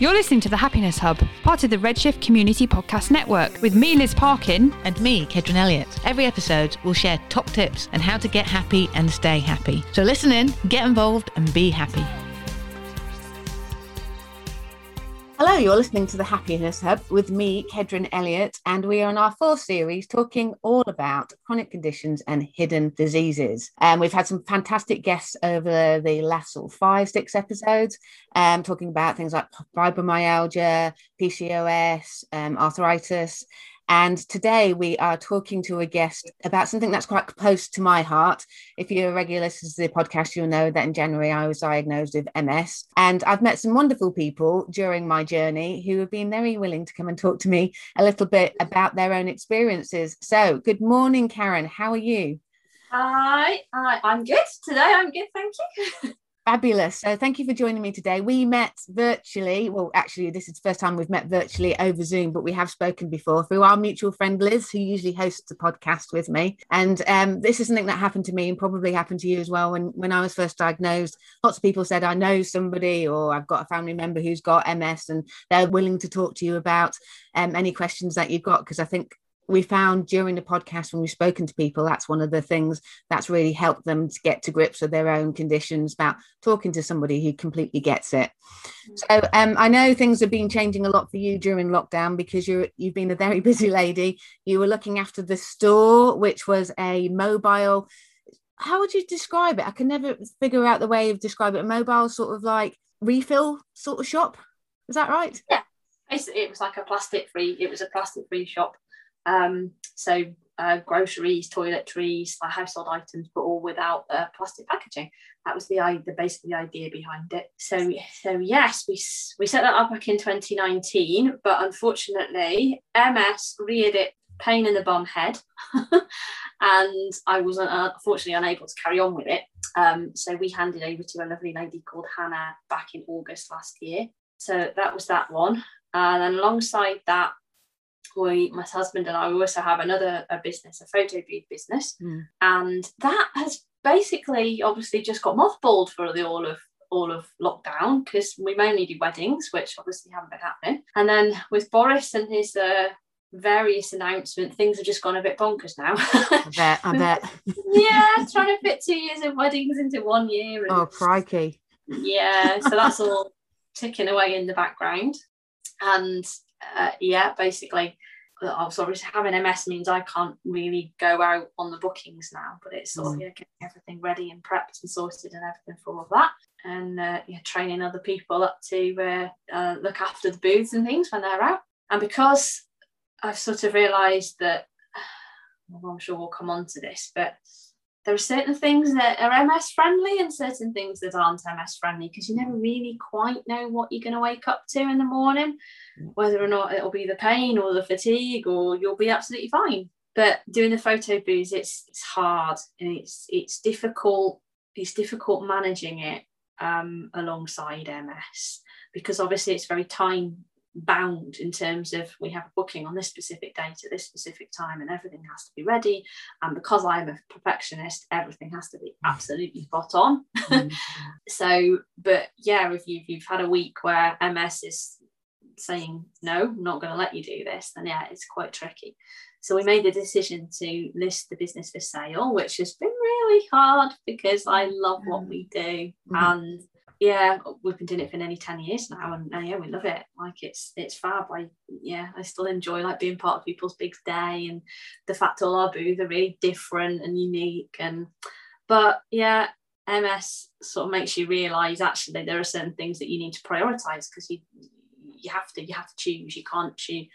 You're listening to the Happiness Hub, part of the Redshift Community Podcast Network, with me, Liz Parkin. And me, Kedron Elliott. Every episode, we'll share top tips on how to get happy and stay happy. So listen in, get involved, and be happy. You're listening to the Happiness Hub with me, Kedron Elliott, and we are in our fourth series talking all about chronic conditions and hidden diseases. And um, we've had some fantastic guests over the last sort of five, six episodes, um, talking about things like fibromyalgia, PCOS, um, arthritis, and today we are talking to a guest about something that's quite close to my heart. If you're a regular listener to the podcast, you'll know that in January I was diagnosed with MS. And I've met some wonderful people during my journey who have been very willing to come and talk to me a little bit about their own experiences. So, good morning, Karen. How are you? Hi, hi I'm good. Today I'm good, thank you. Fabulous. So thank you for joining me today. We met virtually. Well, actually, this is the first time we've met virtually over Zoom, but we have spoken before through our mutual friend Liz, who usually hosts the podcast with me. And um, this is something that happened to me and probably happened to you as well. When when I was first diagnosed, lots of people said, I know somebody or I've got a family member who's got MS and they're willing to talk to you about um, any questions that you've got. Because I think we found during the podcast when we've spoken to people that's one of the things that's really helped them to get to grips with their own conditions about talking to somebody who completely gets it. So um, i know things have been changing a lot for you during lockdown because you're you've been a very busy lady. You were looking after the store which was a mobile how would you describe it? I can never figure out the way of describing it. A mobile sort of like refill sort of shop? Is that right? Yeah. It was like a plastic free it was a plastic free shop um, so uh, groceries, toiletries, like household items, but all without uh, plastic packaging. That was the, the basically the idea behind it. So so yes, we we set that up back in 2019, but unfortunately, MS reared it pain in the bum head, and I was uh, unfortunately unable to carry on with it. Um, so we handed over to a lovely lady called Hannah back in August last year. So that was that one. And then alongside that, we, my husband and I, we also have another a business, a photo booth business, mm. and that has basically obviously just got mothballed for the all of all of lockdown because we mainly do weddings, which obviously haven't been happening. And then with Boris and his uh, various announcements, things have just gone a bit bonkers now. I bet. I bet. yeah, trying to fit two years of weddings into one year. And, oh, crikey. Yeah, so that's all ticking away in the background. And uh, yeah, basically, I was obviously having MS means I can't really go out on the bookings now, but it's sort mm. of yeah, getting everything ready and prepped and sorted and everything for all of that. And uh, yeah, training other people up to uh, uh, look after the booths and things when they're out. And because I've sort of realised that, well, I'm sure we'll come on to this, but there are certain things that are MS friendly and certain things that aren't MS friendly because you never really quite know what you're going to wake up to in the morning, whether or not it'll be the pain or the fatigue or you'll be absolutely fine. But doing the photo booths, it's it's hard and it's it's difficult. It's difficult managing it um, alongside MS because obviously it's very time bound in terms of we have a booking on this specific date at this specific time and everything has to be ready and because i'm a perfectionist everything has to be mm. absolutely spot on mm-hmm. so but yeah if you've, you've had a week where ms is saying no I'm not going to let you do this then yeah it's quite tricky so we made the decision to list the business for sale which has been really hard because i love what mm. we do mm-hmm. and yeah, we've been doing it for nearly 10 years now and, and, yeah, we love it. Like it's it's fab. I yeah, I still enjoy like being part of people's big day and the fact all our booths are really different and unique and but yeah, MS sort of makes you realise actually there are certain things that you need to prioritise because you you have to you have to choose. You can't choose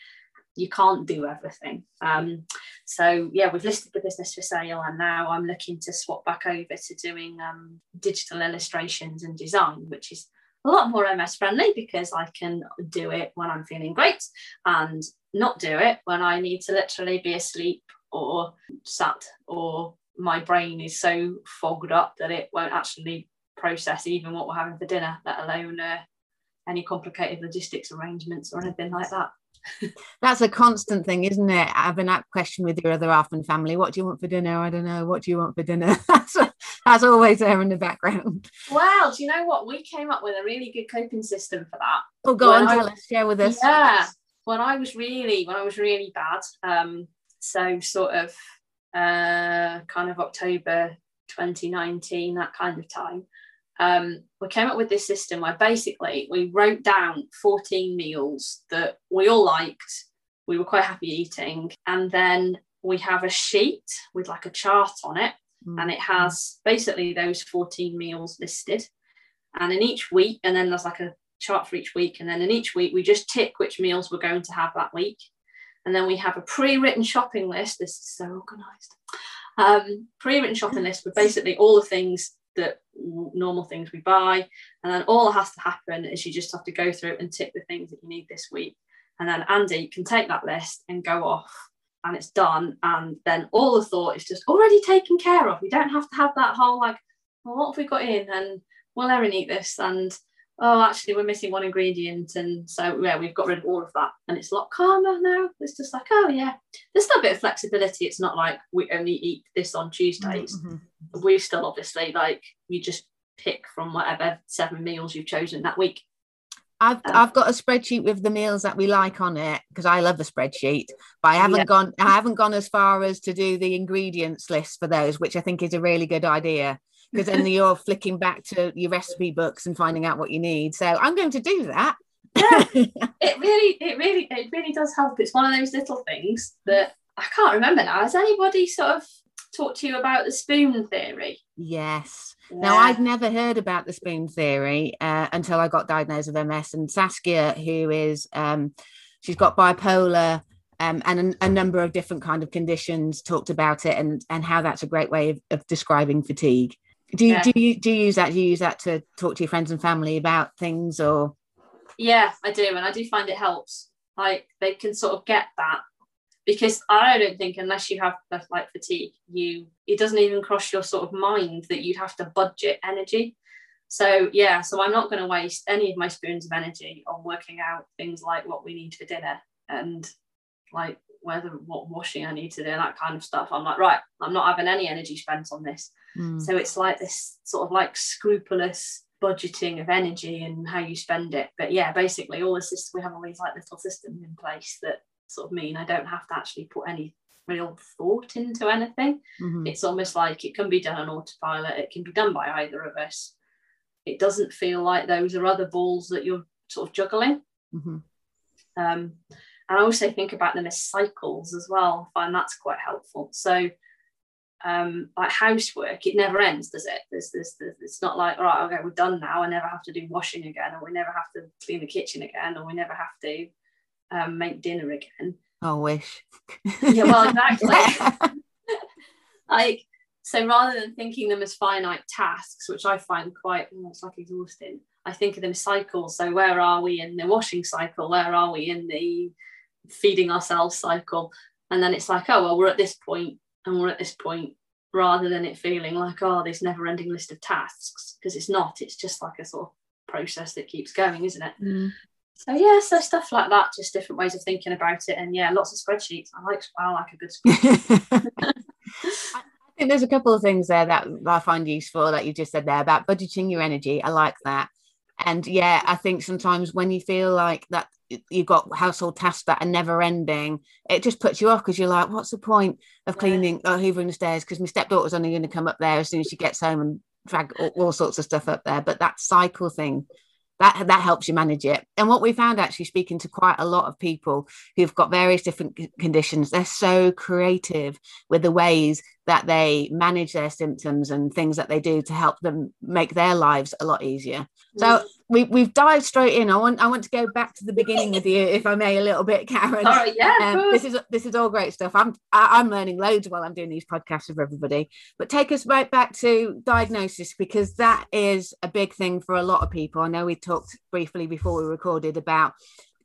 you can't do everything. Um, so yeah, we've listed the business for sale, and now I'm looking to swap back over to doing um, digital illustrations and design, which is a lot more MS friendly because I can do it when I'm feeling great and not do it when I need to literally be asleep or sat or my brain is so fogged up that it won't actually process even what we're having for dinner, let alone uh, any complicated logistics arrangements or anything like that. That's a constant thing, isn't it? I have Having that question with your other half and family. What do you want for dinner? I don't know. What do you want for dinner? that's That's always there in the background. Well, do you know what? We came up with a really good coping system for that. Oh, go When on, tell us, share with us. Yeah. When I was really, when I was really bad, um, so sort of uh, kind of October 2019, that kind of time, um, we came up with this system where basically we wrote down 14 meals that we all liked, we were quite happy eating, and then we have a sheet with like a chart on it Mm. and it has basically those 14 meals listed. And in each week, and then there's like a chart for each week, and then in each week we just tick which meals we're going to have that week. And then we have a pre-written shopping list. This is so organized. Um, pre-written shopping list with basically all the things that normal things we buy. And then all that has to happen is you just have to go through and tick the things that you need this week. And then Andy can take that list and go off and it's done. And then all the thought is just already taken care of. We don't have to have that whole like, well, what have we got in? And will Erin eat this? And oh, actually, we're missing one ingredient. And so, yeah, we've got rid of all of that. And it's a lot calmer now. It's just like, oh, yeah, there's still a bit of flexibility. It's not like we only eat this on Tuesdays. Mhm. We still obviously like, you just pick from whatever seven meals you've chosen that week. I've Um, I've got a spreadsheet with the meals that we like on it because I love the spreadsheet, but I haven't Yeah. gone I haven't gone as far as to do the ingredients list for those, which I think is a really good idea. Because then you're flicking back to your recipe books and finding out what you need. So I'm going to do that. yeah, it really it really it really does help it's one of those little things that i can't remember now has anybody sort of talked to you about the spoon theory yes. Now I'd never heard about the spoon theory uh, until I got diagnosed with MS. And Saskia, who is um, she's got bipolar um, and a, a number of different kind of conditions, talked about it and and how that's a great way of, of describing fatigue. Do you Yeah. do you do you use that? Do you use that to talk to your friends and family about things or? yeah i do and i do find it helps like they can sort of get that because i don't think unless you have like fatigue you it doesn't even cross your sort of mind that you'd have to budget energy so yeah so i'm not going to waste any of my spoons of energy on working out things like what we need for dinner and like whether what washing i need to do and that kind of stuff i'm like right i'm not having any energy spent on this Mm. so it's like this sort of like scrupulous budgeting of energy and how you spend it. But yeah, basically all the systems we have all these like little systems in place that sort of mean I don't have to actually put any real thought into anything. Mhm. It's almost like it can be done on autopilot, it can be done by either of us. It doesn't feel like those are other balls that you're sort of juggling. Mhm. Um, and I also think about them as cycles as well. I find that's quite helpful. So, um, like housework, it never ends, does it? There's, there's, there's, it's not like, all right, okay, we're done now. I never have to do washing again, or we never have to clean the kitchen again, or we never have to um, make dinner again. Oh, wish. Yeah, well, exactly. like, so rather than thinking them as finite tasks, which I find quite, oh, it's like exhausting, I think of them as cycles. So where are we in the washing cycle? Where are we in the feeding ourselves cycle? And then it's like, oh, well, we're at this point and we're at this point rather than it feeling like, oh, this never ending list of tasks. Because it's not, it's just like a sort of process that keeps going, isn't it? Mm. So yeah, so stuff like that, just different ways of thinking about it. And yeah, lots of spreadsheets. I like I like a good spreadsheet. I think there's a couple of things there that I find useful that you just said there about budgeting your energy. I like that. And yeah, I think sometimes when you feel like that you've got household tasks that are never ending, it just puts you off because you're like, what's the point of Yeah. cleaning or hoovering the stairs? Because my stepdaughter's only going to come up there as soon as she gets home and drag all, all sorts of stuff up there. But that cycle thing, that that helps you manage it. And what we found actually speaking to quite a lot of people who've got various different conditions, they're so creative with the ways that they manage their symptoms and things that they do to help them make their lives a lot easier. So mm. We, we've dived straight in. I want I want to go back to the beginning with you, if I may, a little bit, Karen. all right, yeah, Um, this is this is all great stuff. I'm I, I'm learning loads while I'm doing these podcasts with everybody. But take us right back to diagnosis because that is a big thing for a lot of people. I know we talked briefly before we recorded about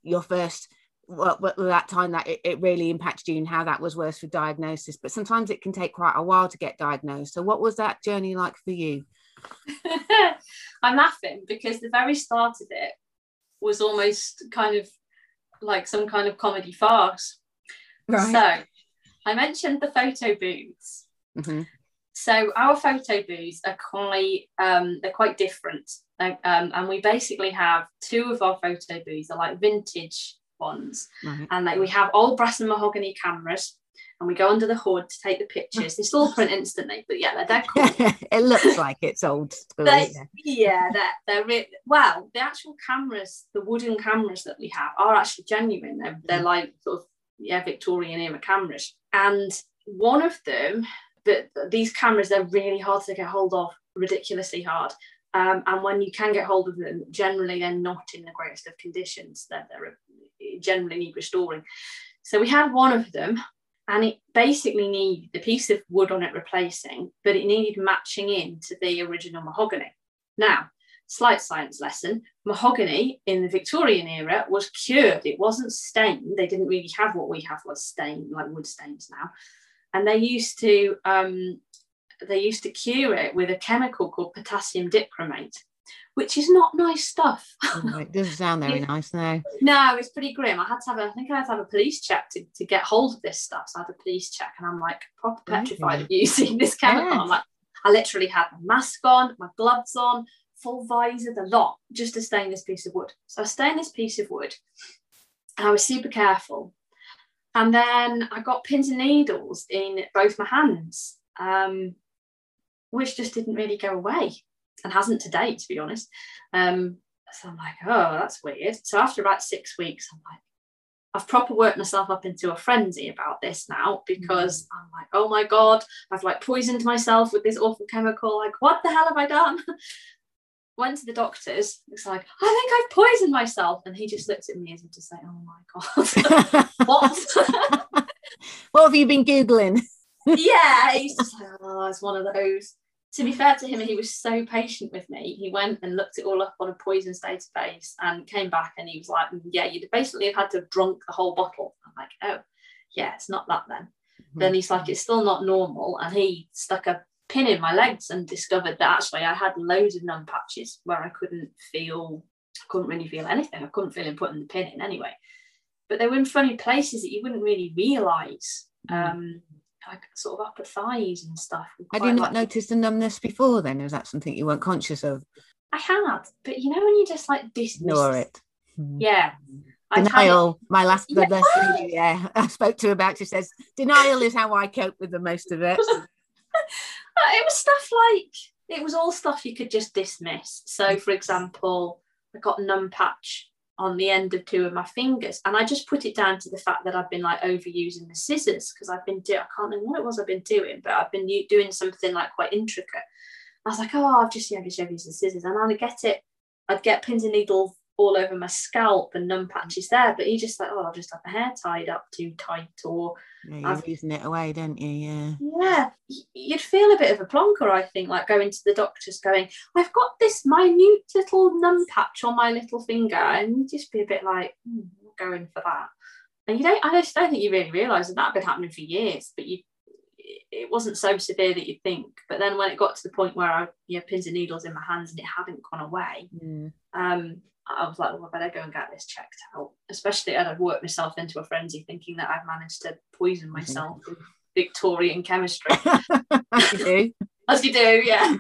your first what, what that time that it, it really impacted you and how that was worse for diagnosis. But sometimes it can take quite a while to get diagnosed. So what was that journey like for you? I'm laughing because the very start of it was almost kind of like some kind of comedy farce. So I mentioned the photo booths. Mhm. so our photo booths are quite um, they're quite different um, and we basically have two of our photo booths are like vintage ones Right. and like we have old brass and mahogany cameras and we go under the hood to take the pictures they still print instantly but yeah they're dead cool it looks like it's old school. they, yeah. they're, they're re- well, the actual cameras, the wooden cameras that we have are actually genuine. They're, they're like sort of, yeah, Victorian era cameras. And one of them, but these cameras, they're really hard to get hold of, ridiculously hard. Um, and when you can get hold of them, generally they're not in the greatest of conditions. They're, they're generally need restoring. So we had one of them, and it basically needed the piece of wood on it replacing, but it needed matching in to the original mahogany. Now, slight science lesson mahogany in the Victorian era was cured, it wasn't stained. They didn't really have what we have was stained, like wood stains now. And they used to um, they used to cure it with a chemical called potassium dichromate, which is not nice stuff. Oh, it doesn't sound very nice now. No, it's pretty grim. I had to have a, I think I had to have a police check to, to get hold of this stuff. So I had a police check, and I'm like proper petrified of using this chemical. Yes. I'm like, I literally had my mask on, my gloves on, full visor, the lot, just to stain this piece of wood. So I stained this piece of wood, and I was super careful. And then I got pins and needles in both my hands, um, which just didn't really go away and hasn't to date, to be honest. Um, so I'm like, oh, that's weird. So after about six weeks, I'm like, I've proper worked myself up into a frenzy about this now because I'm like, oh my God, I've like poisoned myself with this awful chemical. Like, what the hell have I done? Went to the doctors. It's like, I think I've poisoned myself. And he just looked at me as if to say, oh my God, what? what have you been Googling? yeah, he's just like, oh, it's one of those. To be fair to him, he was so patient with me. He went and looked it all up on a poisons database and came back and he was like, "Mm, yeah, you'd basically have had to have drunk the whole bottle. I'm like, oh, yeah, it's not that then. Then he's like, it's still not normal. And he stuck a pin in my legs and discovered that actually I had loads of numb patches where I couldn't feel, I couldn't really feel anything. I couldn't feel him putting the pin in anyway. But they were in funny places that you wouldn't really realise. Um, like sort of upper thighs and stuff. Had you not like- noticed the numbness before then? Was that something you weren't conscious of? I had, but you know when you just like dismiss Ignore it. Hmm. Yeah. I'd had it- Denial. My last Yeah. yeah, I spoke to her about. She says denial is how I cope with the most of it. Uh, it was stuff like it was all stuff you could just dismiss. So, for example, I got numb patch on the end of two of my fingers, and I just put it down to the fact that I've been like overusing the scissors because I've been doing I can't remember what it was I've been doing, but I've been doing something like quite intricate. I was like, oh, I've just yeah, just overused the scissors, and I'd get it, I'd get pins and needles all over my scalp and numb patches there, but he just like, oh, I've just have the hair tied up too tight, or Yeah, you're I've- using it away, don't you? Yeah. yeah, you'd feel a bit of a plonker, I think, like going to the doctors going, I've got this minute little numb patch on my little finger, and you'd just be a bit like, not going for that. And you don't, I just don't think you really realise that that had been happening for years, but you, it wasn't so severe that you'd think. But then when it got to the point where I, you know, pins and needles in my hands and it hadn't gone away, yeah. um, I was like, well, I better go and get this checked out. Especially, and I'd worked myself into a frenzy thinking that I'd managed to poison myself with Victorian chemistry. you do. As you do, yeah.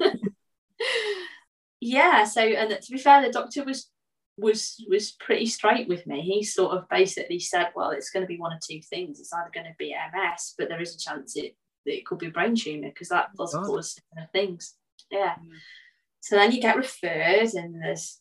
yeah. So, and to be fair, the doctor was was was pretty straight with me. He sort of basically said, "Well, it's going to be one of two things. It's either going to be MS, but there is a chance it that it could be brain tumor because that does God. cause similar things." Yeah. Mm. So then you get referred, and there's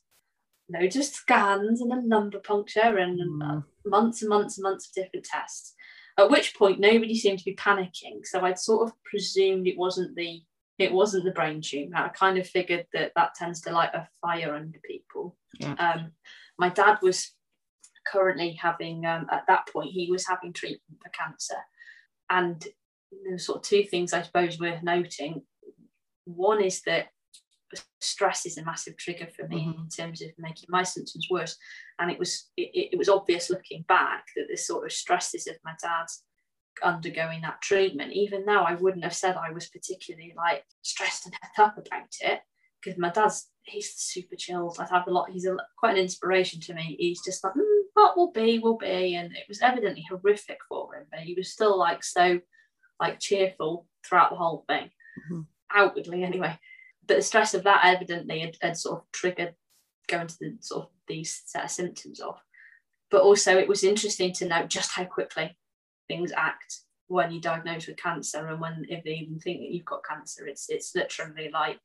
loads of scans and a lumbar puncture and Mm. months and months and months of different tests. At which point nobody seemed to be panicking, so I'd sort of presumed it wasn't the it wasn't the brain tumor. I kind of figured that that tends to light a fire under people. Yeah. Um, my dad was currently having um, at that point he was having treatment for cancer, and there's sort of two things I suppose worth noting. One is that stress is a massive trigger for me Mhm. in terms of making my symptoms worse and it was it, it was obvious looking back that the sort of stresses of my dad's undergoing that treatment even though i wouldn't have said i was particularly like stressed and het up about it because my dad's he's super chilled i'd have a lot he's a, quite an inspiration to me he's just like mm, what will be will be and it was evidently horrific for him but he was still like so like cheerful throughout the whole thing Mhm. outwardly anyway. But the stress of that evidently had, had sort of triggered going to the sort of these set of symptoms off. But also, it was interesting to note just how quickly things act when you're diagnosed with cancer, and when if they even think that you've got cancer, it's it's literally like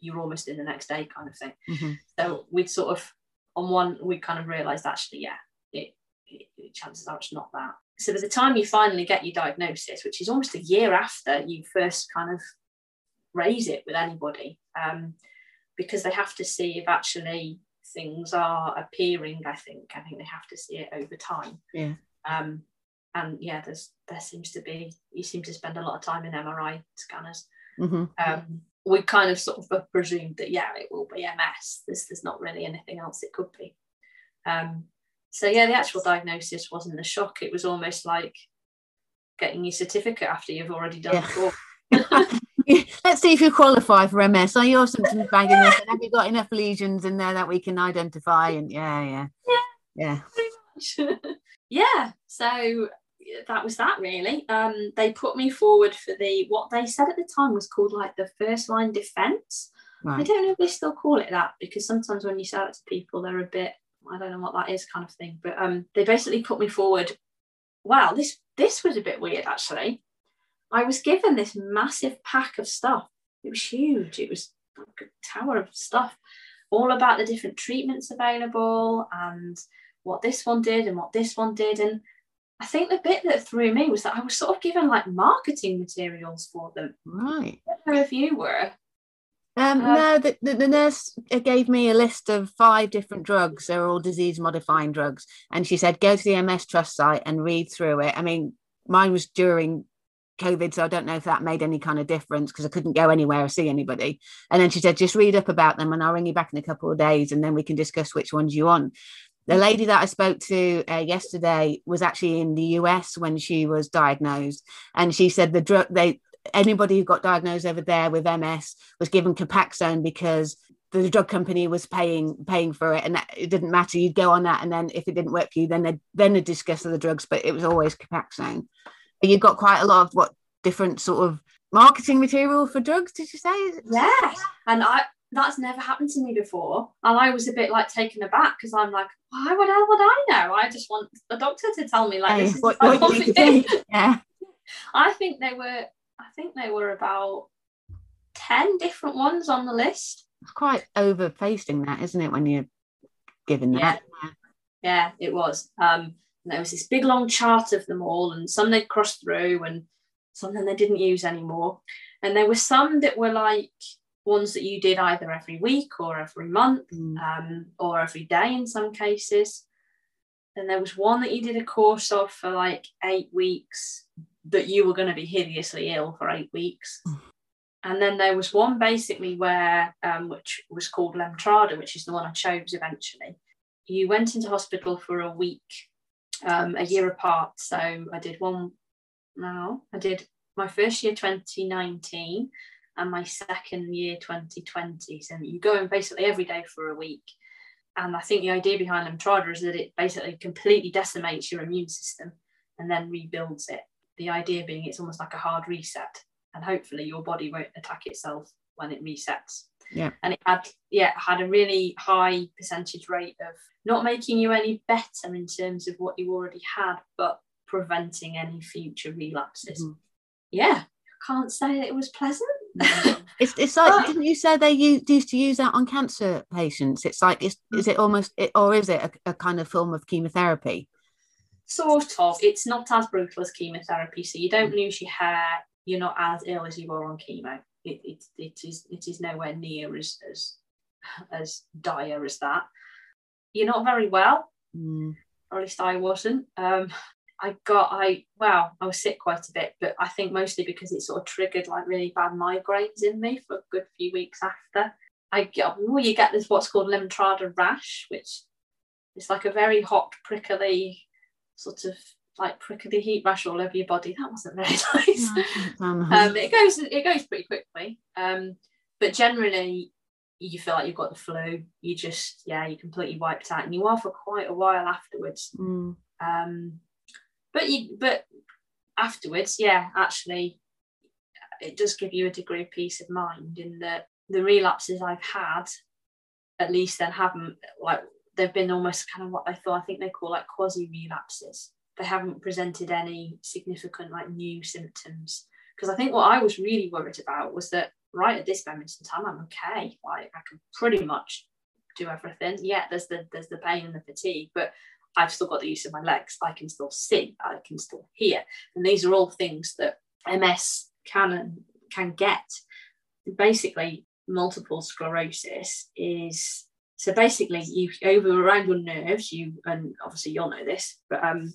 you're almost in the next day kind of thing. Mhm. So we'd sort of on one we kind of realised actually, yeah, it, it, it- chances are it's not that. So by the time you finally get your diagnosis, which is almost a year after you first kind of raise it with anybody, um, because they have to see if actually things are appearing. I think I think they have to see it over time. Yeah. Um, and yeah, there's there seems to be you seem to spend a lot of time in MRI scanners Mhm. um, we kind of sort of presumed that yeah it will be MS there's, there's not really anything else it could be um, so yeah the actual diagnosis wasn't a shock it was almost like getting your certificate after you've already done Yeah. Let's see if you qualify for MS. Are your symptoms bad enough? And have you got enough lesions in there that we can identify? And yeah, yeah, yeah. yeah so yeah, that was that really um, they put me forward for the what they said at the time was called like the first line defense I don't know if they still call it that because sometimes when you sell it to people, they're a bit, I don't know what that is kind of thing. But um, they basically put me forward. Wow, this this was a bit weird actually. I was given this massive pack of stuff. It was huge. It was like a tower of stuff, all about the different treatments available and what this one did and what this one did. And I think the bit that threw me was that I was sort of given like marketing materials for them. Right. I don't know if you were. Um, Uh, no, the, the, the nurse gave me a list of five different drugs. They're all disease modifying drugs. And she said, go to the MS Trust site and read through it. I mean, mine was during COVID, so I don't know if that made any kind of difference because I couldn't go anywhere or see anybody. And then she said, just read up about them and I'll ring you back in a couple of days and then we can discuss which ones you want. The lady that I spoke to uh, yesterday was actually in the US when she was diagnosed. And she said the drug, they, anybody who got diagnosed over there with MS was given Copaxone because the drug company was paying paying for it and that, it didn't matter you'd go on that and then if it didn't work for you then they'd then they'd discuss other drugs but it was always Copaxone you got quite a lot of what different sort of marketing material for drugs did you say Yes. And I that's never happened to me before. And I was a bit like taken aback because I'm like, why would hell would I know? I just want the doctor to tell me like Hey, this is what, what I you to do. yeah I think they were I think they were about 10 different ones on the list. it's quite over pasting that isn't it when you're given that Yeah, it was. Um and there was this big long chart of them all, and some they'd crossed through and some then they didn't use anymore. And there were some that were like ones that you did either every week or every month. Mm. um, or every day in some cases. Then there was one that you did a course of for like eight weeks that you were going to be hideously ill for eight weeks. And then there was one basically where, um, which was called Lemtrada, which is the one I chose eventually. You went into hospital for a week, um, a year apart. So I did one, no, I did my first year 2019 and my second year 2020. So you go in basically every day for a week. And I think the idea behind Lemtrada is that it basically completely decimates your immune system and then rebuilds it. The idea being it's almost like a hard reset, and hopefully your body won't attack itself when it resets. Yeah. And it had, yeah, had a really high percentage rate of not making you any better in terms of what you already had, but preventing any future relapses. Mhm. Yeah, I can't say that it was pleasant. It's, it's like Oh. didn't you say they used, used to use that on cancer patients? It's like is, is it almost it, or is it a, a kind of form of chemotherapy? sort of. It's not as brutal as chemotherapy, so you don't lose your hair. You're not as ill as you were on chemo. It, it, it is it is nowhere near as as as dire as that. You're not very well, Mm. or at least I wasn't. Um, I got I well I was sick quite a bit, but I think mostly because it sort of triggered like really bad migraines in me for a good few weeks after. I get well, you get this what's called lemtrada rash, which is like a very hot, prickly sort of like prickly heat rash all over your body. That wasn't very nice. Um, it goes it goes pretty quickly. Um, but generally you feel like you've got the flu. You just yeah you're completely wiped out, and you are for quite a while afterwards. mm. Um, but you but afterwards, yeah, actually, it does give you a degree of peace of mind in that the relapses I've had, at least then haven't like they've been almost kind of what I thought I think they call like quasi relapses. They haven't presented any significant like new symptoms. Because I think what I was really worried about was that right at this moment in time, I'm okay. Like I can pretty much do everything. Yeah, there's the there's the pain and the fatigue, but I've still got the use of my legs. I can still see. I can still hear. And these are all things that MS can can get. Basically, multiple sclerosis is so basically you over around your nerves. You and obviously you'll know this, but um,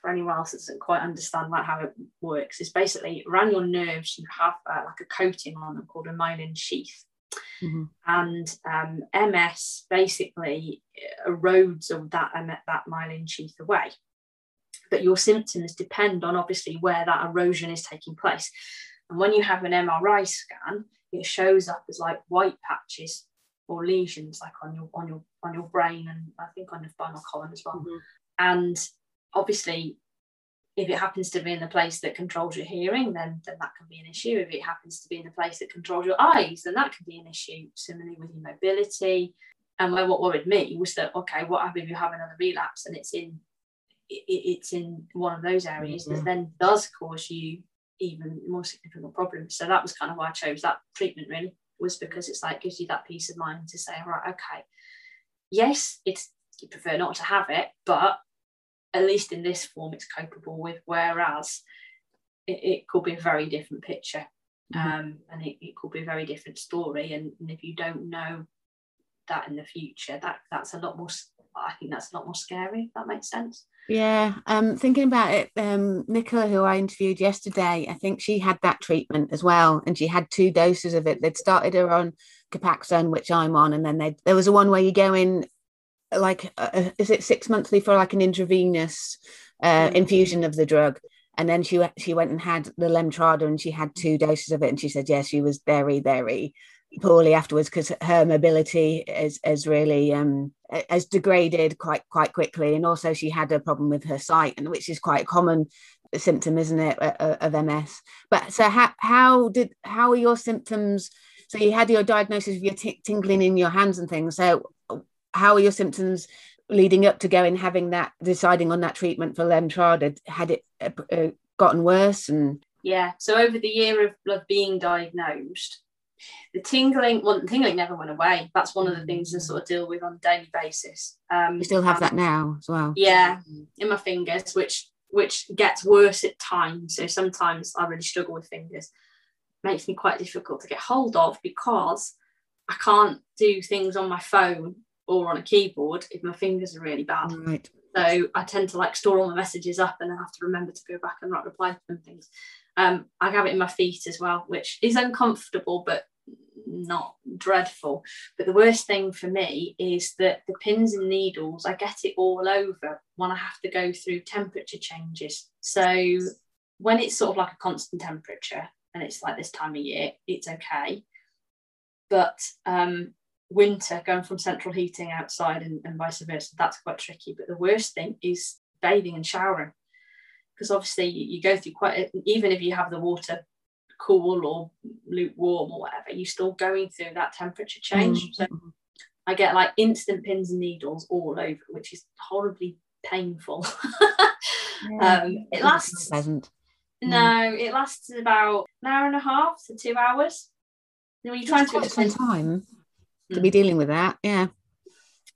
for anyone else that doesn't quite understand like how it works, is basically around your nerves you have uh, like a coating on them called a myelin sheath. Mm-hmm. And um, MS basically erodes of that that myelin sheath away. But your symptoms depend on obviously where that erosion is taking place. And when you have an MRI scan, it shows up as like white patches or lesions, like on your on your on your brain and I think on the spinal column as well. Mm-hmm. And obviously if it happens to be in the place that controls your hearing, then, then that can be an issue. If it happens to be in the place that controls your eyes, then that can be an issue. Similarly with your mobility. And where what worried me was that, okay, what happens if you have another relapse and it's in it, it's in one of those areas mm-hmm. that then does cause you even more significant problems. So that was kind of why I chose that treatment really, was because it's like gives you that peace of mind to say, right, okay, yes, it's you prefer not to have it, but at least in this form it's capable with whereas it, it could be a very different picture mm-hmm. um, and it, it, could be a very different story. And, and, if you don't know that in the future that that's a lot more i think that's a lot more scary if that makes sense. Yeah um thinking about it um nichola who i interviewed yesterday i think she had that treatment as well and she had two doses of it. They'd started her on Copaxone, which i'm on and then there was a one where you go in like uh, uh, is it six monthly for like an intravenous uh, mm. infusion of the drug? And then she she went and had the lemtrada and she had two doses of it and she said yes she was very very poorly afterwards because her mobility is is really um has degraded quite quite quickly. And also she had a problem with her sight and which is quite a common symptom isn't it of ms but so how how did how are your symptoms? So you had your diagnosis of your t- tingling in your hands and things. So how are your symptoms leading up to going having that deciding on that treatment for lemtrada? Had it uh, uh, gotten worse and yeah so over the year of, of being diagnosed the tingling well the tingling never went away. That's one of the things I sort of deal with on a daily basis. Um you still have that now as well. Yeah in my fingers which which gets worse at times. So sometimes I really struggle with fingers. Makes me quite difficult to get hold of because I can't do things on my phone or on a keyboard if my fingers are really bad. Right. So I tend to like store all my messages up and then have to remember to go back and write reply to them things. Um, I have it in my feet as well, which is uncomfortable but not dreadful. But the worst thing for me is that the pins and needles, I get it all over when I have to go through temperature changes. So when it's sort of like a constant temperature and it's like this time of year, it's okay. But um, winter going from central heating outside and, and vice versa that's quite tricky. But the worst thing is bathing and showering because obviously you, you go through quite a, even if you have the water cool or lukewarm or whatever you're still going through that temperature change. Mm-hmm. so i get like instant pins and needles all over which is horribly painful. Yeah, um it lasts pleasant no mm. it lasts about an hour and a half to two hours. Then when you're trying to explain time to be dealing with that. Yeah.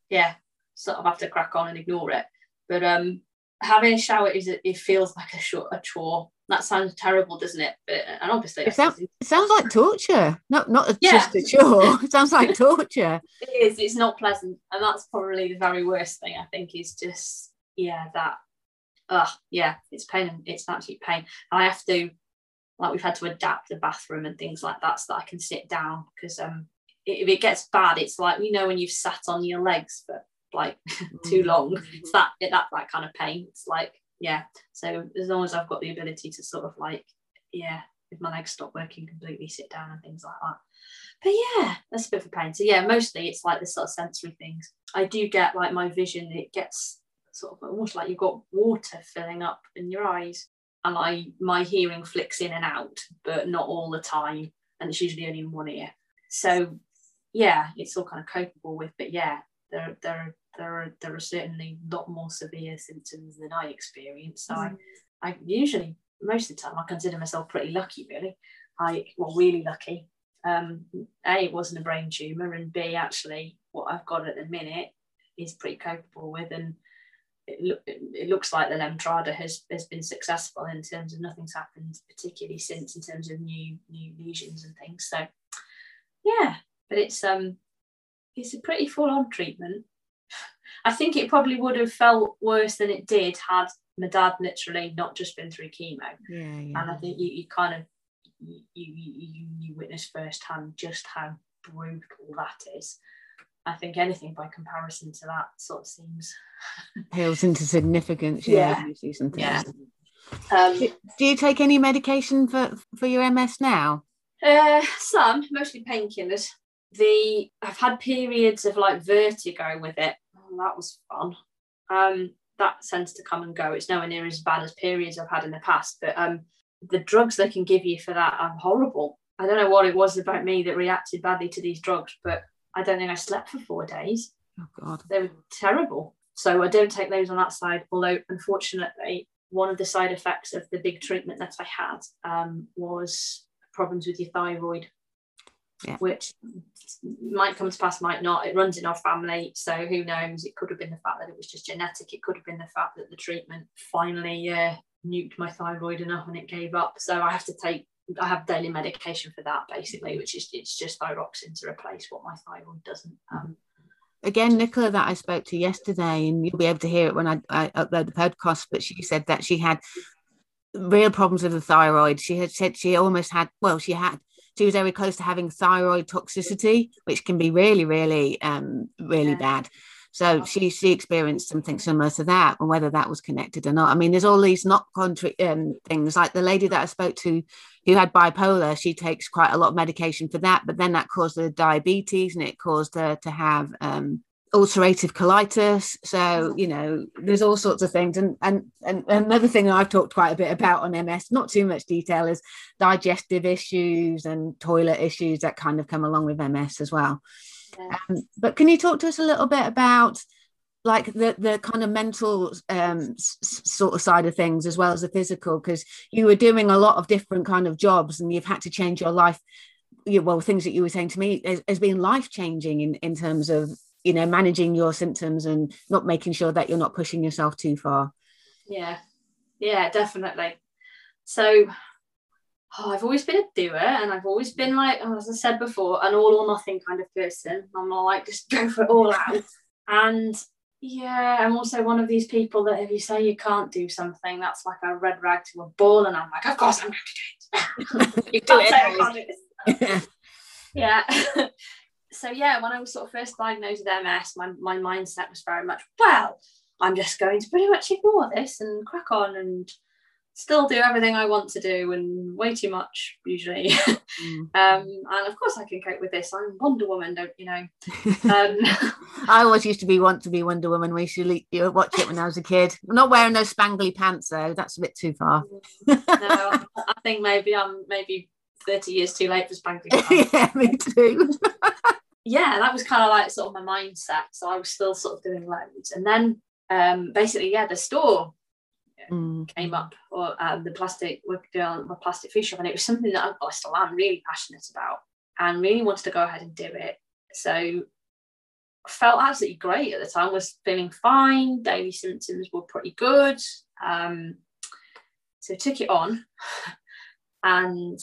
Yeah. Sort of have to crack on and ignore it. But um having a shower is it feels like a short a chore. That sounds terrible, doesn't it? But, and obviously it sounds, it sounds like torture. Not not yeah. just a chore. it sounds like torture. it is, it's not pleasant. And that's probably the very worst thing I think is just yeah, that uh yeah, it's pain it's an absolute pain. And I have to like we've had to adapt the bathroom and things like that so that I can sit down because um if it gets bad, it's like you know when you've sat on your legs for like too mm. long. It's that that that kind of pain. It's like yeah. So as long as I've got the ability to sort of like yeah, if my legs stop working completely, sit down and things like that. But yeah, that's a bit of a pain. So yeah, mostly it's like the sort of sensory things. I do get like my vision. It gets sort of almost like you've got water filling up in your eyes. and I my hearing flicks in and out, but not all the time, and it's usually only in one ear. So yeah, it's all kind of copable with, but yeah, there there there are there are certainly a lot more severe symptoms than I experience. So mm. I, I usually most of the time I consider myself pretty lucky really. I well really lucky. Um, a it wasn't a brain tumor, and B actually what I've got at the minute is pretty capable with, and it, look, it looks like the Lemtrada has has been successful in terms of nothing's happened particularly since in terms of new new lesions and things. So yeah, but it's um it's a pretty full on treatment. I think it probably would have felt worse than it did had my dad literally not just been through chemo. Yeah, yeah. And I think you, you kind of you, you you witness firsthand just how brutal that is. I think anything by comparison to that sort of seems pales into significance. Yeah, yeah. you see some things. Yeah. Um, do, do you take any medication for for your MS now? Uh, some, mostly painkillers. The I've had periods of like vertigo with it. Oh, that was fun. Um, that tends to come and go. It's nowhere near as bad as periods I've had in the past, but um, the drugs they can give you for that are horrible. I don't know what it was about me that reacted badly to these drugs, but I don't think I slept for four days. Oh God, they were terrible. So I don't take those on that side. Although unfortunately, one of the side effects of the big treatment that I had um, was problems with your thyroid, yeah. which might come to pass, might not. It runs in our family, so who knows? It could have been the fact that it was just genetic. It could have been the fact that the treatment finally uh, nuked my thyroid enough and it gave up. So I have to take. I have daily medication for that basically, which is it's just thyroxine to replace what my thyroid doesn't. Um, Again, Nichola, that I spoke to yesterday, and you'll be able to hear it when I, I upload the podcast. But she said that she had real problems with the thyroid. She had said she almost had, well, she had, she was very close to having thyroid toxicity, which can be really, really, um, really yeah. bad. So she she experienced something similar to that, and whether that was connected or not. I mean, there's all these not contra- um, things like the lady that I spoke to who had bipolar. She takes quite a lot of medication for that, but then that caused her diabetes, and it caused her to have um, ulcerative colitis. So you know there's all sorts of things. And, and and another thing i've talked quite a bit about on ms not too much detail is digestive issues and toilet issues that kind of come along with ms as well. Yeah. um, but can you talk to us a little bit about like the the kind of mental um, s- sort of side of things as well as the physical? Because you were doing a lot of different kind of jobs and you've had to change your life. Well things that you were saying to me has, has been life changing in in terms of you know managing your symptoms and not making sure that you're not pushing yourself too far. Yeah. Yeah definitely. So oh, I've always been a doer and I've always been like oh, as I said before an all or nothing kind of person. I'm not like just go for it all out. And yeah I'm also one of these people that if you say you can't do something that's like a red rag to a bull and I'm like of course I'm going to do it. You do it yeah so yeah, when I was sort of first diagnosed with MS, my, my mindset was very much, well, I'm just going to pretty much ignore this and crack on and still do everything I want to do and way too much usually. Mm. um, and of course I can cope with this. I'm Wonder Woman, don't you know? Um, I always used to be want to be Wonder Woman. We used to watch it when I was a kid. I'm not wearing those spangly pants though. That's a bit too far. no, I think maybe I'm maybe 30 years too late for spangly pants. yeah, me too yeah, that was kind of like sort of my mindset. So I was still sort of doing loads. And then um, basically, yeah, the store mm. came up, or um, the plastic, working on the plastic food shop. And it was something that I, still am really passionate about and really wanted to go ahead and do it. So felt absolutely great at the time, was feeling fine. Daily symptoms were pretty good. Um, so took it on. and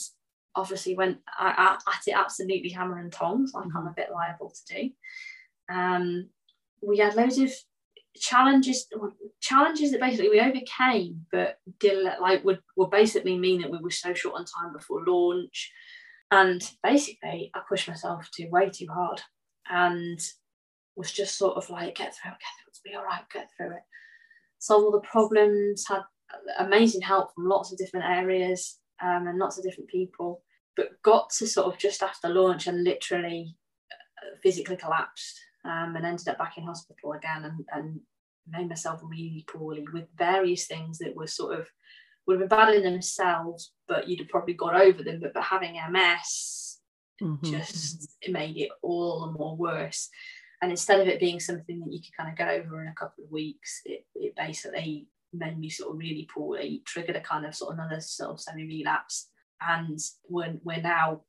obviously went I at it absolutely hammer and tongs, like mm-hmm. I'm a bit liable to do. Um, we had loads of challenges challenges that basically we overcame but did like would, would basically mean that we were so short on time before launch and basically i pushed myself to way too hard and was just sort of like get through it get through it be all right get through it solve all the problems had amazing help from lots of different areas um, and lots of different people, but got to sort of just after launch and literally uh, physically collapsed um, and ended up back in hospital again and, and made myself really poorly with various things that were sort of would have been bad in themselves, but you'd have probably got over them. But, but having MS Mhm. just it made it all the more worse. And instead of it being something that you could kind of get over in a couple of weeks, it, it basically made me sort of really poorly, triggered a kind of sort of another sort of semi-relapse. And we're, we're now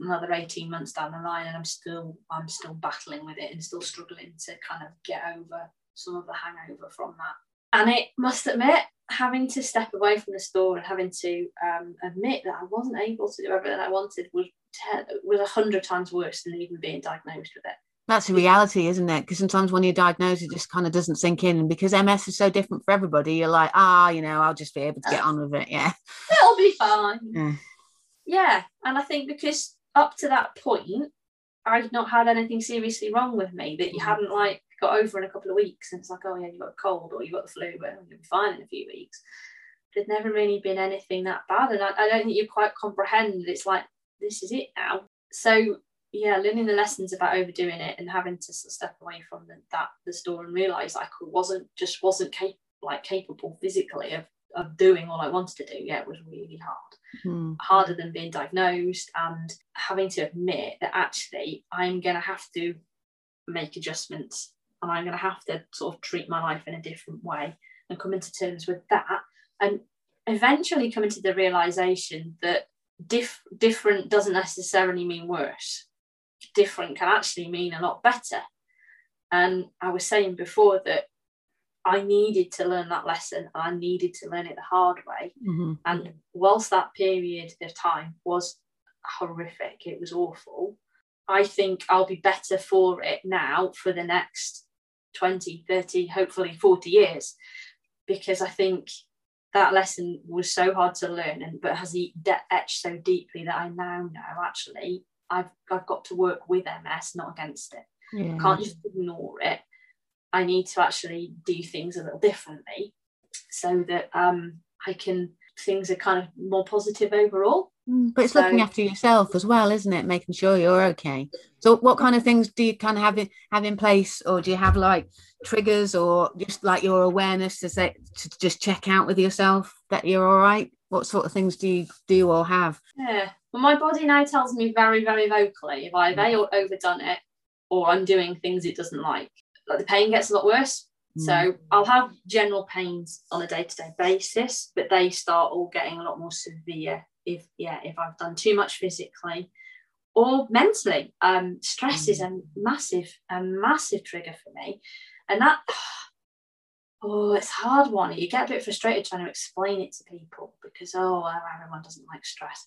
another 18 months down the line and I'm still I'm still battling with it and still struggling to kind of get over some of the hangover from that. And it must admit, having to step away from the store and having to um, admit that I wasn't able to do everything I wanted was te- was a hundred times worse than even being diagnosed with it. That's a reality, isn't it? Because sometimes when you're diagnosed, it just kind of doesn't sink in. And because MS is so different for everybody, you're like, ah, you know, I'll just be able to get on with it. Yeah. It'll be fine. Yeah. Yeah, and I think because up to that point, I'd not had anything seriously wrong with me that you Mhm. hadn't like got over in a couple of weeks. And it's like, oh yeah, you've got a cold or you've got the flu, but you'll be fine in a few weeks. There'd never really been anything that bad, and I, I don't think you quite comprehend. That it's like this is it now. So yeah, learning the lessons about overdoing it and having to sort of step away from the, that the store and realize I could, wasn't just wasn't cap- like capable physically of of doing all I wanted to do. Yeah, it was really hard Mhm. harder than being diagnosed and having to admit that actually I'm going to have to make adjustments and I'm going to have to sort of treat my life in a different way and come into terms with that and eventually coming to the realization that diff- different doesn't necessarily mean worse different can actually mean a lot better and I was saying before that I needed to learn that lesson and I needed to learn it the hard way Mhm. and whilst that period of time was horrific, it was awful, I think I'll be better for it now for the next 20, 30, hopefully 40 years. Because I think that lesson was so hard to learn and but has etched so deeply that I now know actually I've I've got to work with MS, not against it. Yeah. I can't just ignore it. I need to actually do things a little differently so that um, I can things are kind of more positive overall. Mm, But it's looking after yourself as well, isn't it? Making sure you're okay. So, what kind of things do you kind of have in, have in place, or do you have like triggers, or just like your awareness to say to just check out with yourself that you're all right? What sort of things do you do or have? Yeah. Well, my body now tells me very, very vocally if I've A, overdone it or I'm doing things it doesn't like. Like the pain gets a lot worse. Mm. So I'll have general pains on a day-to-day basis, but they start all getting a lot more severe if yeah, if I've done too much physically or mentally. Um, stress is a massive, a massive trigger for me. And that oh, it's a hard one. You get a bit frustrated trying to explain it to people because oh everyone doesn't like stress.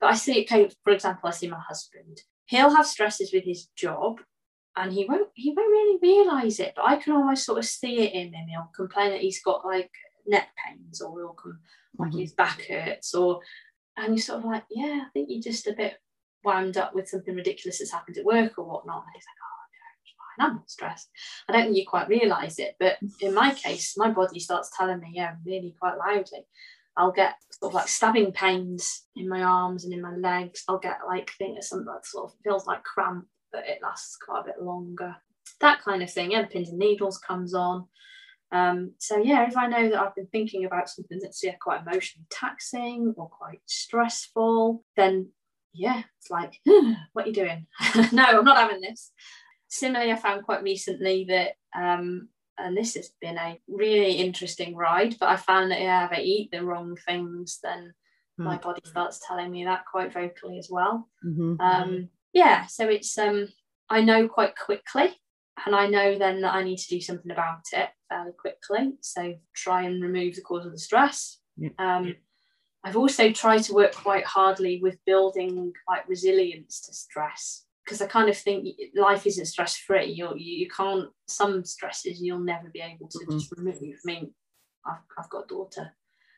But I see it for example, I see my husband. He'll have stresses with his job and he won't he won't really realise it, but I can almost sort of see it in him. He'll complain that he's got like neck pains or he'll come like Mhm. his back hurts or and you're sort of like, yeah, I think you're just a bit wound up with something ridiculous that's happened at work or whatnot. And he's like, oh no, it's fine, I'm not stressed. I don't think you quite realise it, but in my case, my body starts telling me, yeah, really quite loudly. I'll get sort of like stabbing pains in my arms and in my legs. I'll get like things something that sort of feels like cramp, but it lasts quite a bit longer. That kind of thing. Yeah, the pins and needles comes on. Um, so yeah, if I know that I've been thinking about something that's yeah quite emotionally taxing or quite stressful, then yeah, it's like, what are you doing? no, I'm not having this. Similarly, I found quite recently that um, and this has been a really interesting ride, but I found that yeah, if I eat the wrong things, then my body starts telling me that quite vocally as well. Mhm. Um, yeah, so it's um, I know quite quickly, and I know then that I need to do something about it fairly quickly. So try and remove the cause of the stress. Yeah. Um, I've also tried to work quite hardly with building like resilience to stress because I kind of think life isn't stress free. You you can't some stresses you'll never be able to Mhm. just remove. I mean, I've I've got a daughter,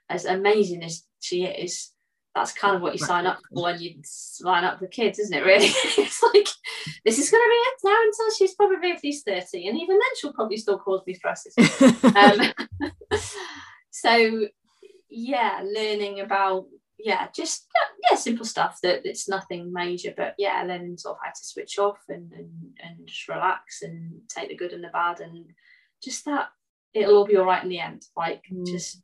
as amazing as she is. That's kind of what you sign up for when you sign up for kids, isn't it? Really, it's like this is going to be it now until she's probably at least thirty, and even then she'll probably still cause me stresses. um, so yeah learning about yeah just yeah simple stuff that it's nothing major but yeah learning sort of how to switch off and, and and just relax and take the good and the bad and just that it'll all be all right in the end like Mm. just